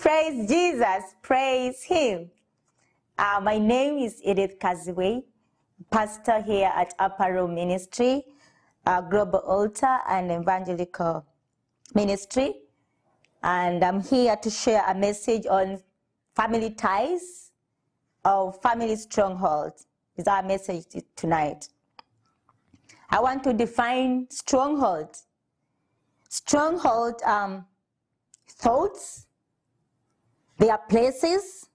Praise Jesus. Praise Him. Uh, my name is Edith Kaziwe, pastor here at Upper Room Ministry, uh, Global Altar and Evangelical Ministry. And I'm here to share a message on family ties or family strongholds. Is our message tonight. I want to define stronghold. Stronghold um, thoughts, they are places,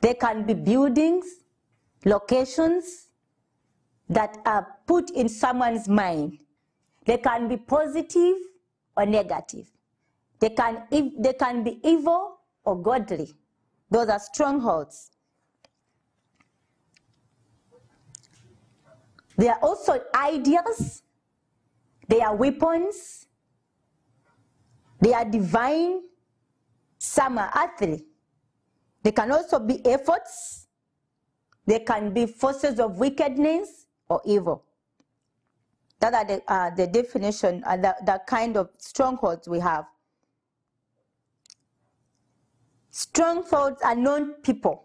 they can be buildings, locations that are put in someone's mind. They can be positive or negative. They can, they can be evil or godly. Those are strongholds. They are also ideas, they are weapons, they are divine, some are earthly. They can also be efforts, they can be forces of wickedness or evil. That are the, uh, the definition and the, the kind of strongholds we have. Strongholds are known people.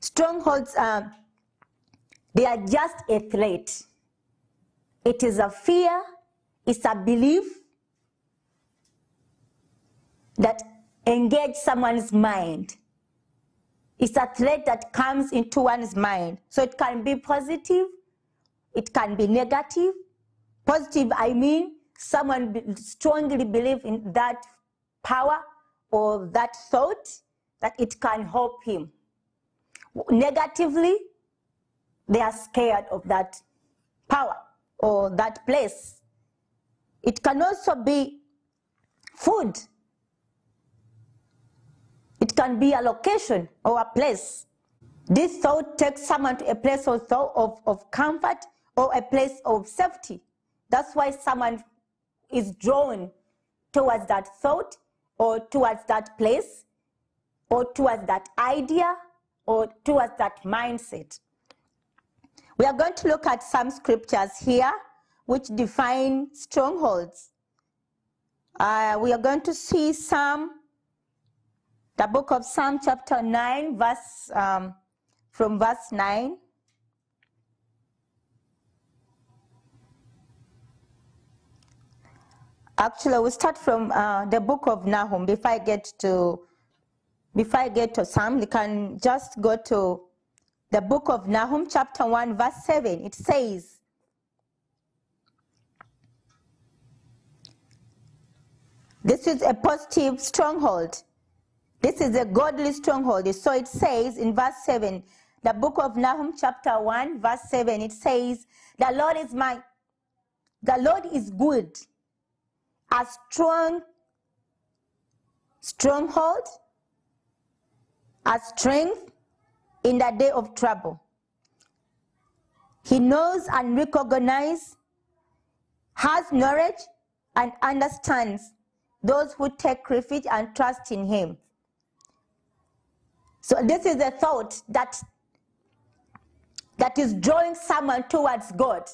Strongholds are, they are just a threat. It is a fear, it's a belief that engage someone's mind. It's a threat that comes into one's mind. So it can be positive, it can be negative. Positive, I mean, someone strongly believe in that power or that thought that it can help him. Negatively, they are scared of that power or that place. It can also be food. It can be a location or a place. This thought takes someone to a place of, of, of comfort or a place of safety. That's why someone is drawn towards that thought or towards that place or towards that idea or towards that mindset. We are going to look at some scriptures here which define strongholds. Uh, we are going to see some, the book of Psalm chapter 9, verse, um, from verse 9. Actually, we start from uh, the book of Nahum. Before I get to, before I get to Psalm, you can just go to the book of Nahum, chapter 1, verse 7. It says, This is a positive stronghold. This is a godly stronghold. So it says in verse 7, the book of Nahum, chapter 1, verse 7, it says, The Lord is my, the Lord is good a strong stronghold, a strength in the day of trouble. He knows and recognizes, has knowledge, and understands those who take refuge and trust in him. So this is a thought that that is drawing someone towards God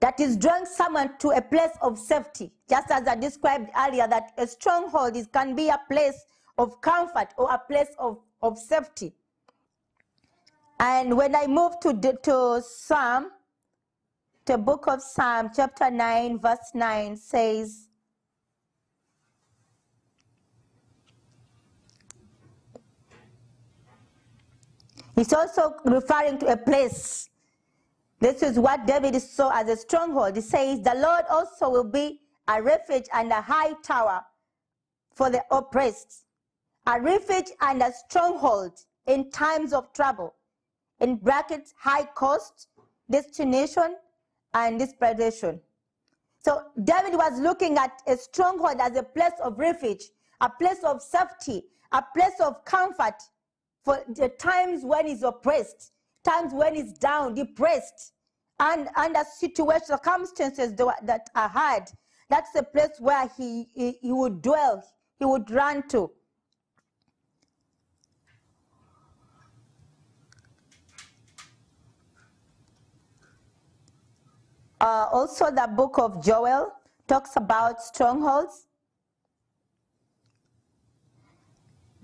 that is drawing someone to a place of safety, just as I described earlier, that a stronghold is, can be a place of comfort or a place of, of safety. And when I move to, to Psalm, the book of Psalm, chapter 9, verse 9 says, It's also referring to a place this is what David saw as a stronghold. He says, The Lord also will be a refuge and a high tower for the oppressed, a refuge and a stronghold in times of trouble. In brackets, high cost, destination, and desperation. So David was looking at a stronghold as a place of refuge, a place of safety, a place of comfort for the times when he's oppressed, times when he's down, depressed, and under situation, circumstances that are hard. That's the place where he, he, he would dwell, he would run to. Uh, also, the book of Joel talks about strongholds.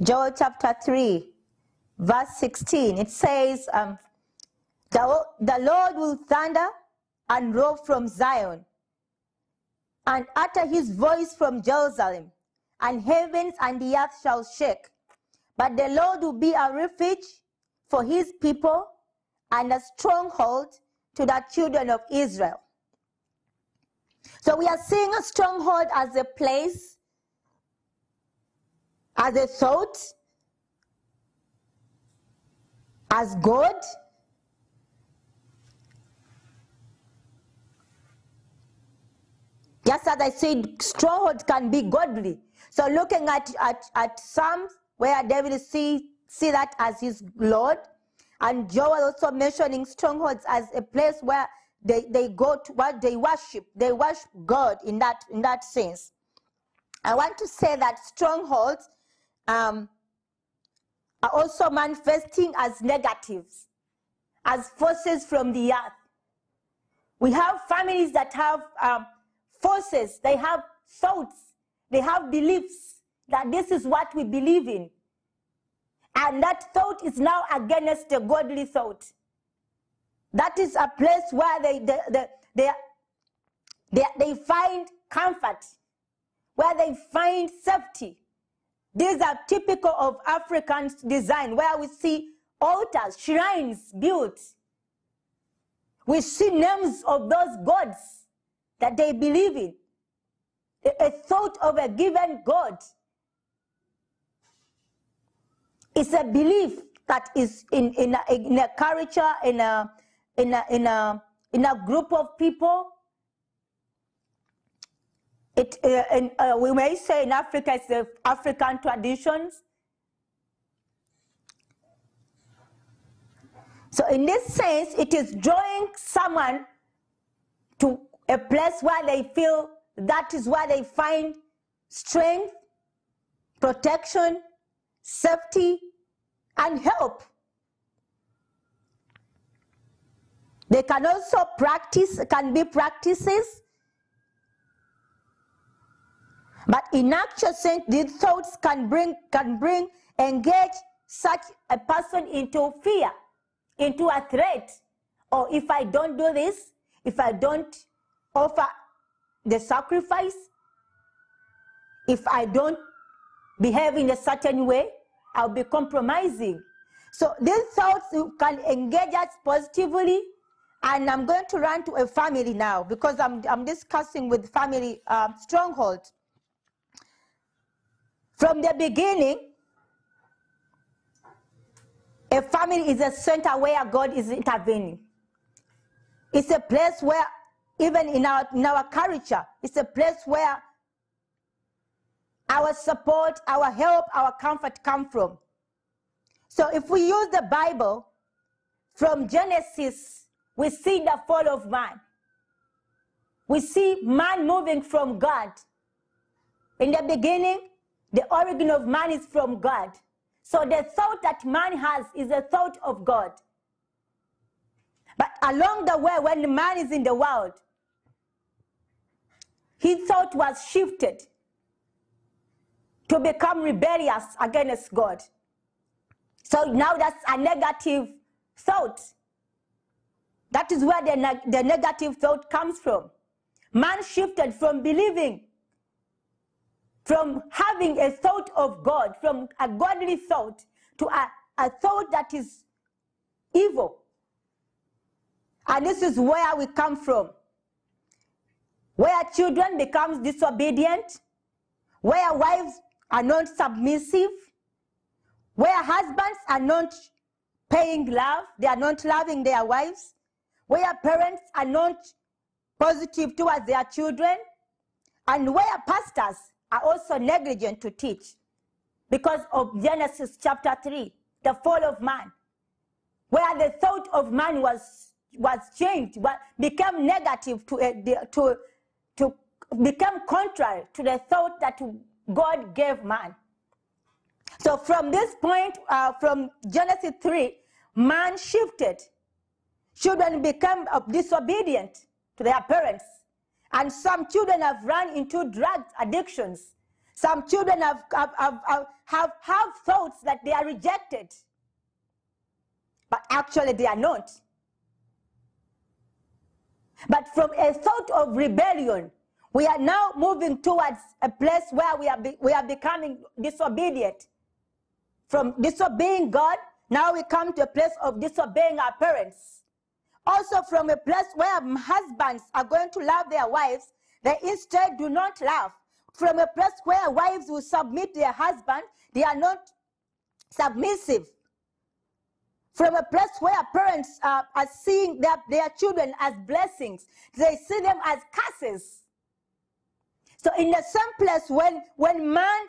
Joel chapter 3, verse 16. It says, um, the, the Lord will thunder and roar from Zion and utter his voice from Jerusalem, and heavens and the earth shall shake. But the Lord will be a refuge for his people and a stronghold to the children of Israel. So we are seeing a stronghold as a place, as a thought, as God. Just as I said, stronghold can be godly. So looking at, at, at Psalms where David see, see that as his Lord, and Joel also mentioning strongholds as a place where they, they go to what they worship. They worship God in that in that sense. I want to say that strongholds um, are also manifesting as negatives, as forces from the earth. We have families that have um, forces, they have thoughts, they have beliefs that this is what we believe in. And that thought is now against a godly thought. That is a place where they, they, they, they, they, they find comfort, where they find safety. These are typical of African design, where we see altars, shrines built. We see names of those gods that they believe in, a, thought of a given God. It's a belief that is in, in, a, in a culture, in a, in a, in a, in a group of people. It, uh, uh, we may say in Africa, it's the African traditions. So in this sense, it is drawing someone to a place where they feel that is where they find strength, protection, safety, and help. They can also practice, can be practices. But in actual sense, these thoughts can bring, can bring, engage such a person into fear, into a threat. Or if I don't do this, if I don't offer the sacrifice, if I don't behave in a certain way, I'll be compromising. So these thoughts can engage us positively and I'm going to run to a family now because I'm, I'm discussing with family uh, stronghold. From the beginning, a family is a center where God is intervening. It's a place where, even in our, in our culture, it's a place where our support, our help, our comfort come from. So if we use the Bible from Genesis we see the fall of man. We see man moving from God. In the beginning, the origin of man is from God. So the thought that man has is a thought of God. But along the way, when man is in the world, his thought was shifted to become rebellious against God. So now that's a negative thought. That is where the, neg the negative thought comes from. Man shifted from believing, from having a thought of God, from a godly thought, to a, a thought that is evil. And this is where we come from. Where children become disobedient, where wives are not submissive, where husbands are not paying love, they are not loving their wives, where parents are not positive towards their children, and where pastors are also negligent to teach because of Genesis chapter 3, the fall of man, where the thought of man was, was changed, but became negative to, uh, to, to become contrary to the thought that God gave man. So from this point, uh, from Genesis 3, man shifted Children become disobedient to their parents. And some children have run into drug addictions. Some children have, have, have, have, have, thoughts that they are rejected, but actually they are not. But from a thought of rebellion, we are now moving towards a place where we are, be, we are becoming disobedient. From disobeying God, now we come to a place of disobeying our parents. Also, from a place where husbands are going to love their wives, they instead do not love. From a place where wives will submit their husband, they are not submissive. From a place where parents uh, are seeing their, their children as blessings, they see them as curses. So in the same place when, when man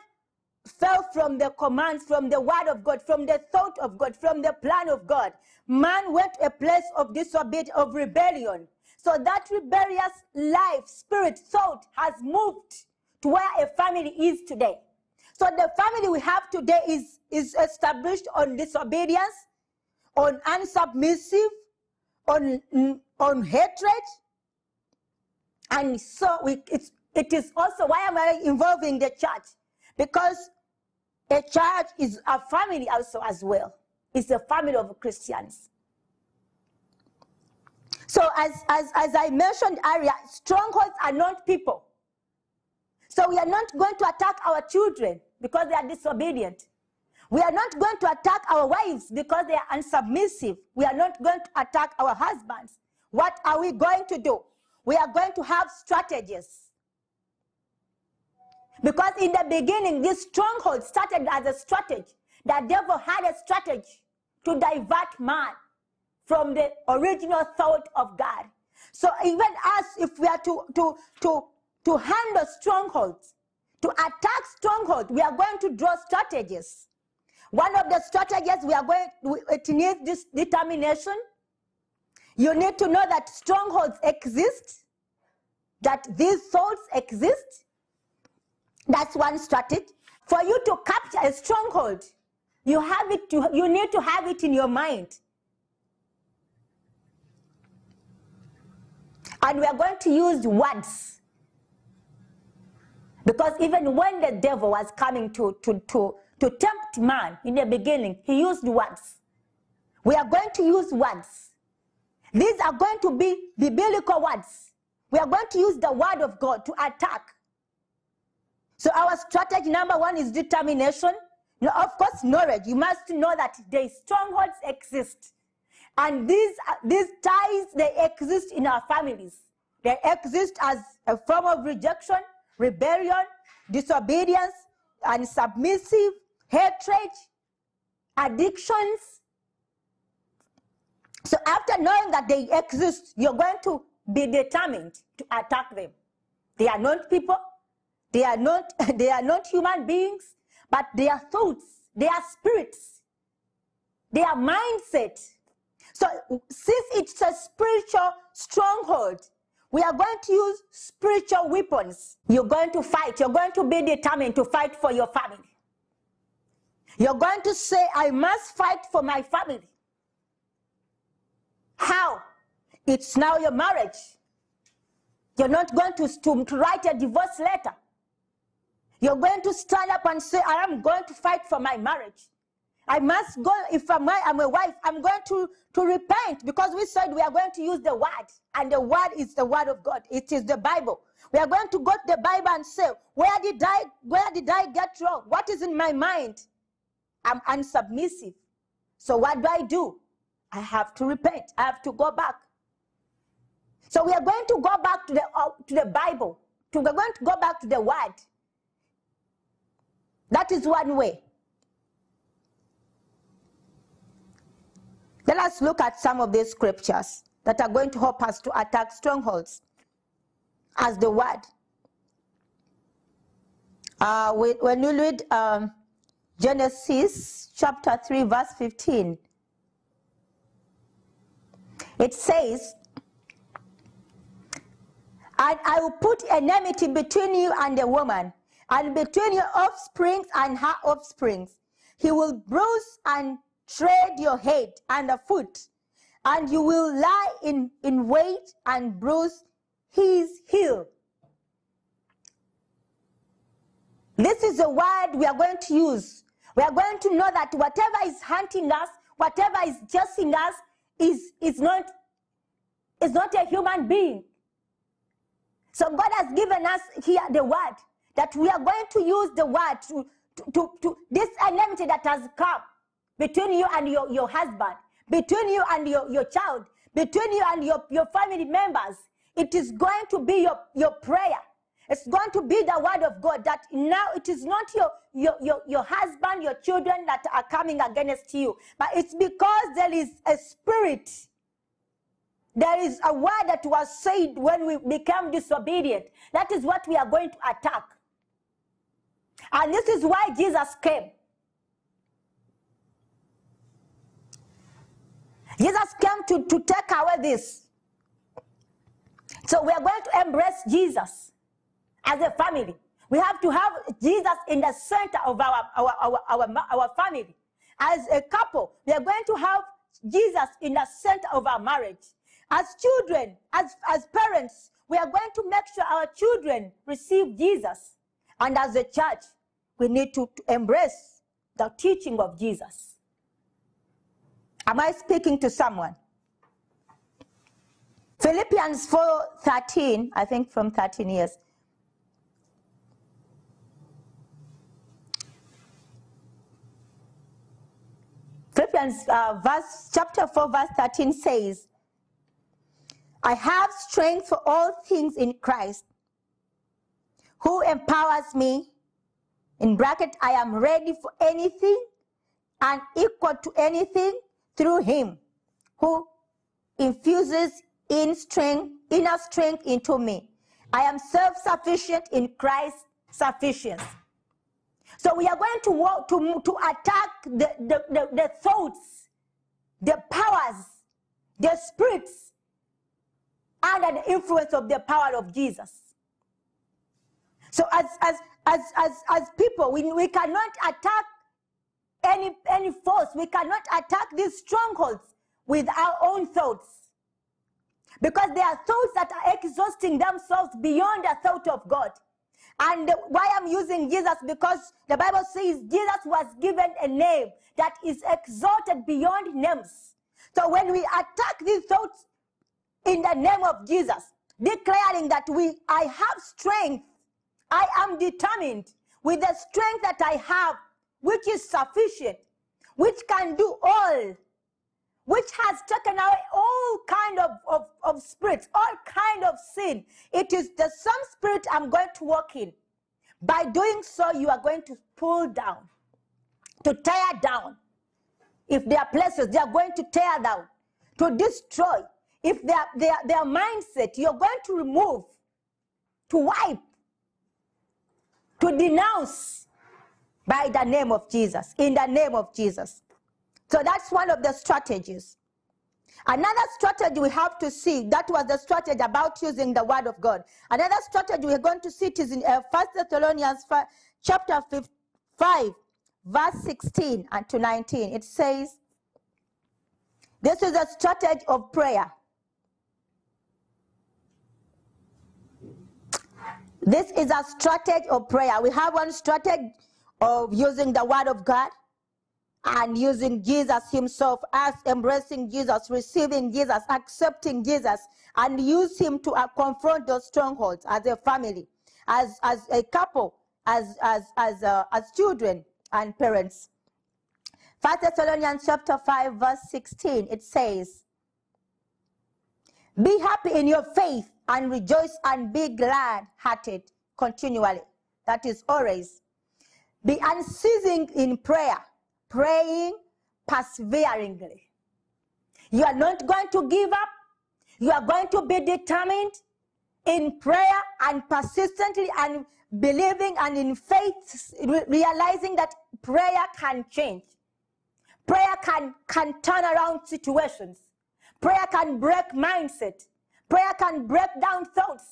fell from the commands, from the word of God, from the thought of God, from the plan of God, man went a place of disobedience, of rebellion. So that rebellious life, spirit, thought has moved to where a family is today. So the family we have today is, is established on disobedience, on unsubmissive, on, on hatred. And so we, it's it is also why am I involving the church? Because a church is a family also as well. It's a family of Christians. So as, as, as I mentioned earlier, strongholds are not people. So we are not going to attack our children because they are disobedient. We are not going to attack our wives because they are unsubmissive. We are not going to attack our husbands. What are we going to do? We are going to have strategies. Because in the beginning, this stronghold started as a strategy. The devil had a strategy to divert man from the original thought of God. So even us, if we are to, to, to, to handle strongholds, to attack strongholds, we are going to draw strategies. One of the strategies we are going, it needs this determination. You need to know that strongholds exist, that these thoughts exist, that's one strategy. For you to capture a stronghold, you have it to, you need to have it in your mind. And we are going to use words. Because even when the devil was coming to, to, to, to tempt man in the beginning, he used words. We are going to use words. These are going to be biblical words. We are going to use the word of God to attack. So our strategy number one is determination. Of course, knowledge. You must know that the strongholds exist. And these, uh, these ties, they exist in our families. They exist as a form of rejection, rebellion, disobedience, and submissive, hatred, addictions. So after knowing that they exist, you're going to be determined to attack them. They are not people, they are not, they are not human beings, but they are thoughts, they are spirits, they are mindset. So since it's a spiritual stronghold, we are going to use spiritual weapons. You're going to fight. You're going to be determined to fight for your family. You're going to say, I must fight for my family. How? It's now your marriage. You're not going to, to, to write a divorce letter. You're going to stand up and say, I am going to fight for my marriage. I must go, if I'm, I'm a wife, I'm going to, to repent because we said we are going to use the word, and the word is the word of God. It is the Bible. We are going to go to the Bible and say, where did I, where did I get wrong? What is in my mind? I'm unsubmissive. So what do I do? I have to repent. I have to go back. So we are going to go back to the, uh, to the Bible. To, we're going to go back to the word. That is one way. Let us look at some of these scriptures that are going to help us to attack strongholds as the word. Uh, when you read um, Genesis chapter 3, verse 15, it says, And I will put enmity between you and the woman, and between your offsprings and her offsprings. He will bruise and tread your head and a foot, and you will lie in, in wait and bruise his heel. This is a word we are going to use. We are going to know that whatever is hunting us, whatever is chasing us, is, is, not, is not a human being. So God has given us here the word that we are going to use the word to, to, to, to this enmity that has come between you and your, your husband, between you and your, your child, between you and your, your family members. It is going to be your, your prayer. It's going to be the word of God that now it is not your, your, your, your husband, your children that are coming against you, but it's because there is a spirit. There is a word that was said when we became disobedient. That is what we are going to attack. And this is why Jesus came. Jesus came to, to take away this. So we are going to embrace Jesus as a family. We have to have Jesus in the center of our, our, our, our, our family. As a couple, we are going to have Jesus in the center of our marriage. As children, as, as parents, we are going to make sure our children receive Jesus. And as a church, we need to, to embrace the teaching of Jesus. Am I speaking to someone? Philippians 4:13, I think from 13 years. Philippians uh, verse chapter 4 verse 13 says, I have strength for all things in Christ who empowers me. In bracket, I am ready for anything and equal to anything through him who infuses in strength, inner strength into me. I am self-sufficient in Christ's sufficiency. So we are going to walk, to, to attack the, the, the, the thoughts, the powers, the spirits under the influence of the power of Jesus. So as as as as, as people, we, we cannot attack any any force. We cannot attack these strongholds with our own thoughts. Because there are thoughts that are exhausting themselves beyond the thought of God. And why I'm using Jesus because the Bible says Jesus was given a name that is exalted beyond names. So when we attack these thoughts in the name of Jesus, declaring that we I have strength, I am determined with the strength that I have, which is sufficient, which can do all which has taken away all kind of, of, of spirits, all kind of sin. It is the same spirit I'm going to walk in. By doing so, you are going to pull down, to tear down. If there are places they are going to tear down, to destroy. If their, their, their mindset, you're going to remove, to wipe, to denounce by the name of Jesus, in the name of Jesus. So that's one of the strategies. Another strategy we have to see, that was the strategy about using the word of God. Another strategy we're going to see is in uh, 1 Thessalonians 5, chapter 5, verse 16 and to 19. It says, this is a strategy of prayer. This is a strategy of prayer. We have one strategy of using the word of God and using Jesus himself as embracing Jesus, receiving Jesus, accepting Jesus, and use him to uh, confront those strongholds as a family, as, as a couple, as, as, as, uh, as children and parents. 1 Thessalonians chapter 5, verse 16, it says, Be happy in your faith and rejoice and be glad hearted continually. That is always. Be unceasing in prayer praying perseveringly. You are not going to give up. You are going to be determined in prayer and persistently and believing and in faith, realizing that prayer can change. Prayer can, can turn around situations. Prayer can break mindset. Prayer can break down thoughts.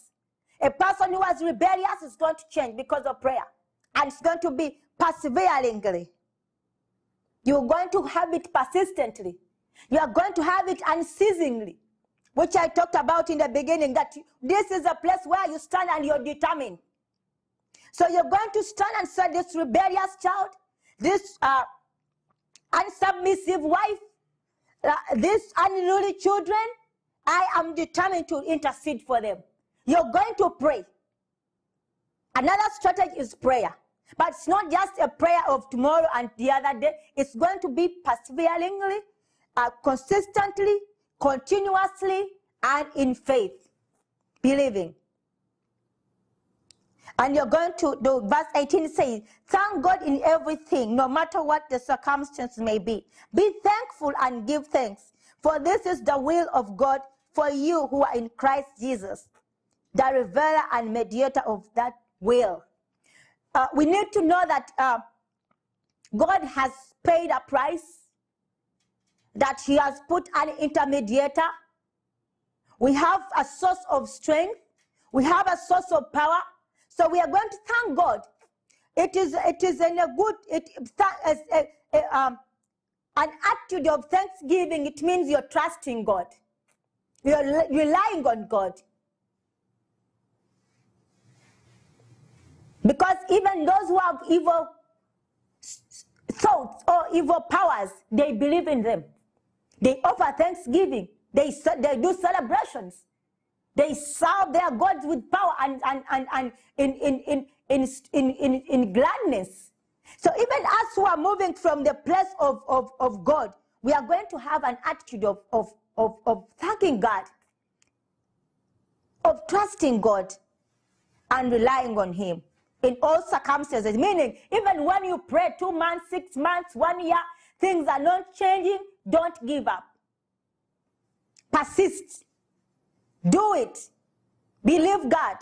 A person who was rebellious is going to change because of prayer. And it's going to be perseveringly. You're going to have it persistently. You are going to have it unceasingly, which I talked about in the beginning, that this is a place where you stand and you're determined. So you're going to stand and say, This rebellious child, this uh, unsubmissive wife, uh, these unruly children, I am determined to intercede for them. You're going to pray. Another strategy is prayer. But it's not just a prayer of tomorrow and the other day. It's going to be perseveringly, uh, consistently, continuously, and in faith, believing. And you're going to do, verse 18 says, Thank God in everything, no matter what the circumstance may be. Be thankful and give thanks, for this is the will of God for you who are in Christ Jesus, the revealer and mediator of that will. Uh, we need to know that uh, God has paid a price, that He has put an intermediator. We have a source of strength, we have a source of power. So we are going to thank God. It is it is in a good it as a, a, um, an attitude of thanksgiving. It means you're trusting God. You're relying on God. Because even those who have evil thoughts or evil powers, they believe in them. They offer thanksgiving. They, they do celebrations. They serve their gods with power and, and, and, and in, in, in, in, in, in, in gladness. So even us who are moving from the place of, of, of God, we are going to have an attitude of, of, of, of thanking God, of trusting God and relying on Him in all circumstances. Meaning, even when you pray two months, six months, one year, things are not changing, don't give up. Persist. Do it. Believe God.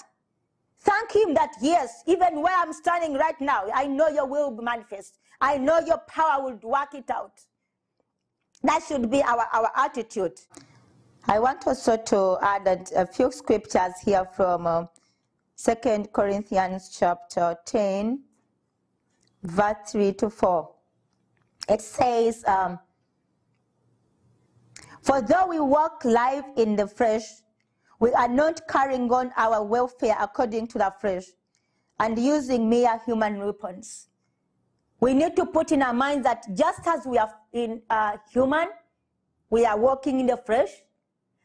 Thank Him that, yes, even where I'm standing right now, I know your will will manifest. I know your power will work it out. That should be our, our attitude. I want also to add a, few scriptures here from uh, Second Corinthians chapter 10, verse 3 to 4. It says, um, For though we walk life in the flesh, we are not carrying on our welfare according to the flesh and using mere human weapons. We need to put in our minds that just as we are in uh, human, we are walking in the flesh,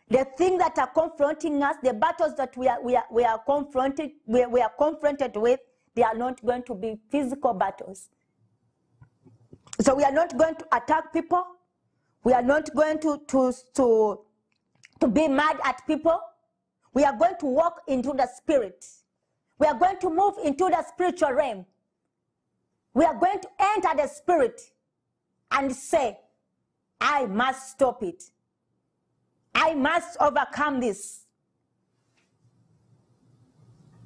the things that are confronting us, the battles that we are, we are, we are confronted, we, we are confronted with, they are not going to be physical battles. So we are not going to attack people. We are not going to, to, to, to be mad at people. We are going to walk into the spirit. We are going to move into the spiritual realm. We are going to enter the spirit and say, I must stop it. I must overcome this.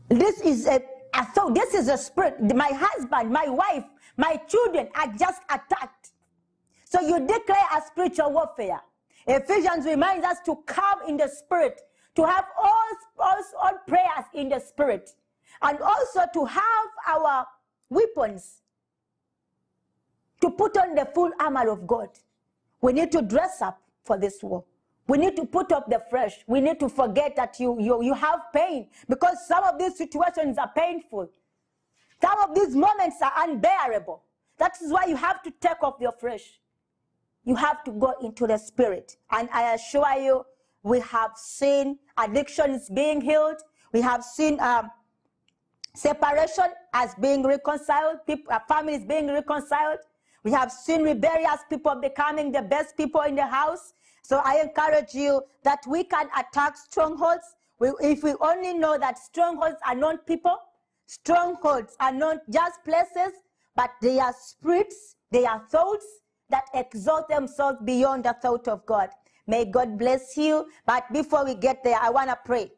This is a I thought this is a spirit. My husband, my wife, my children are just attacked. So you declare a spiritual warfare. Ephesians reminds us to come in the spirit, to have all, all, all prayers in the spirit, and also to have our weapons, to put on the full armor of God. We need to dress up for this war. We need to put up the fresh. We need to forget that you, you, you have pain because some of these situations are painful. Some of these moments are unbearable. That is why you have to take off your flesh. You have to go into the spirit. And I assure you, we have seen addictions being healed. We have seen um, separation as being reconciled, people, uh, families being reconciled. We have seen rebellious people becoming the best people in the house. So I encourage you that we can attack strongholds. We, if we only know that strongholds are not people, strongholds are not just places, but they are spirits, they are thoughts that exalt themselves beyond the thought of God. May God bless you. But before we get there, I want to pray.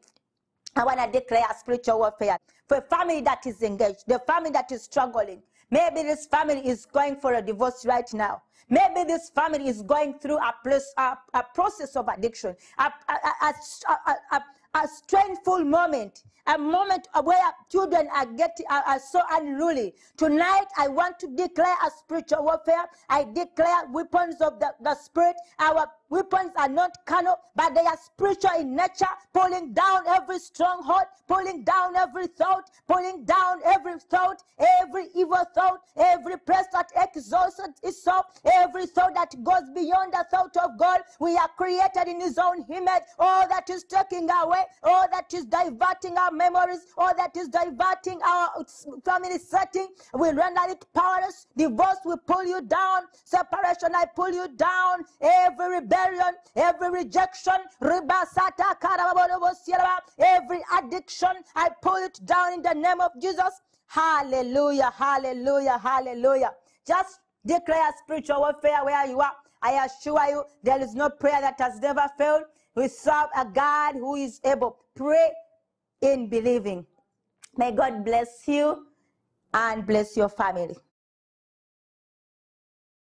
I want to declare a spiritual warfare for a family that is engaged, the family that is struggling. Maybe this family is going for a divorce right now. Maybe this family is going through a, plus, a, a process of addiction, a, a, a strengthful moment, a moment where children are getting are, are so unruly. Tonight, I want to declare a spiritual warfare. I declare weapons of the, the spirit. Our weapons are not carnal, but they are spiritual in nature, pulling down every stronghold, pulling down every thought, pulling down every thought, every evil thought, every place that exalts itself, every thought that goes beyond the thought of God. We are created in His own image. All that is taking away, all that is diverting our memories, all that is diverting our family setting, we render it powerless. Divorce will pull you down. Separation, I pull you down. Every rebellion, every rejection, every addiction, I pull it down in the name of Jesus. Hallelujah, hallelujah, hallelujah. Just declare spiritual warfare where you are. I assure you, there is no prayer that has never failed. We serve a God who is able. Pray in believing. May God bless you and bless your family.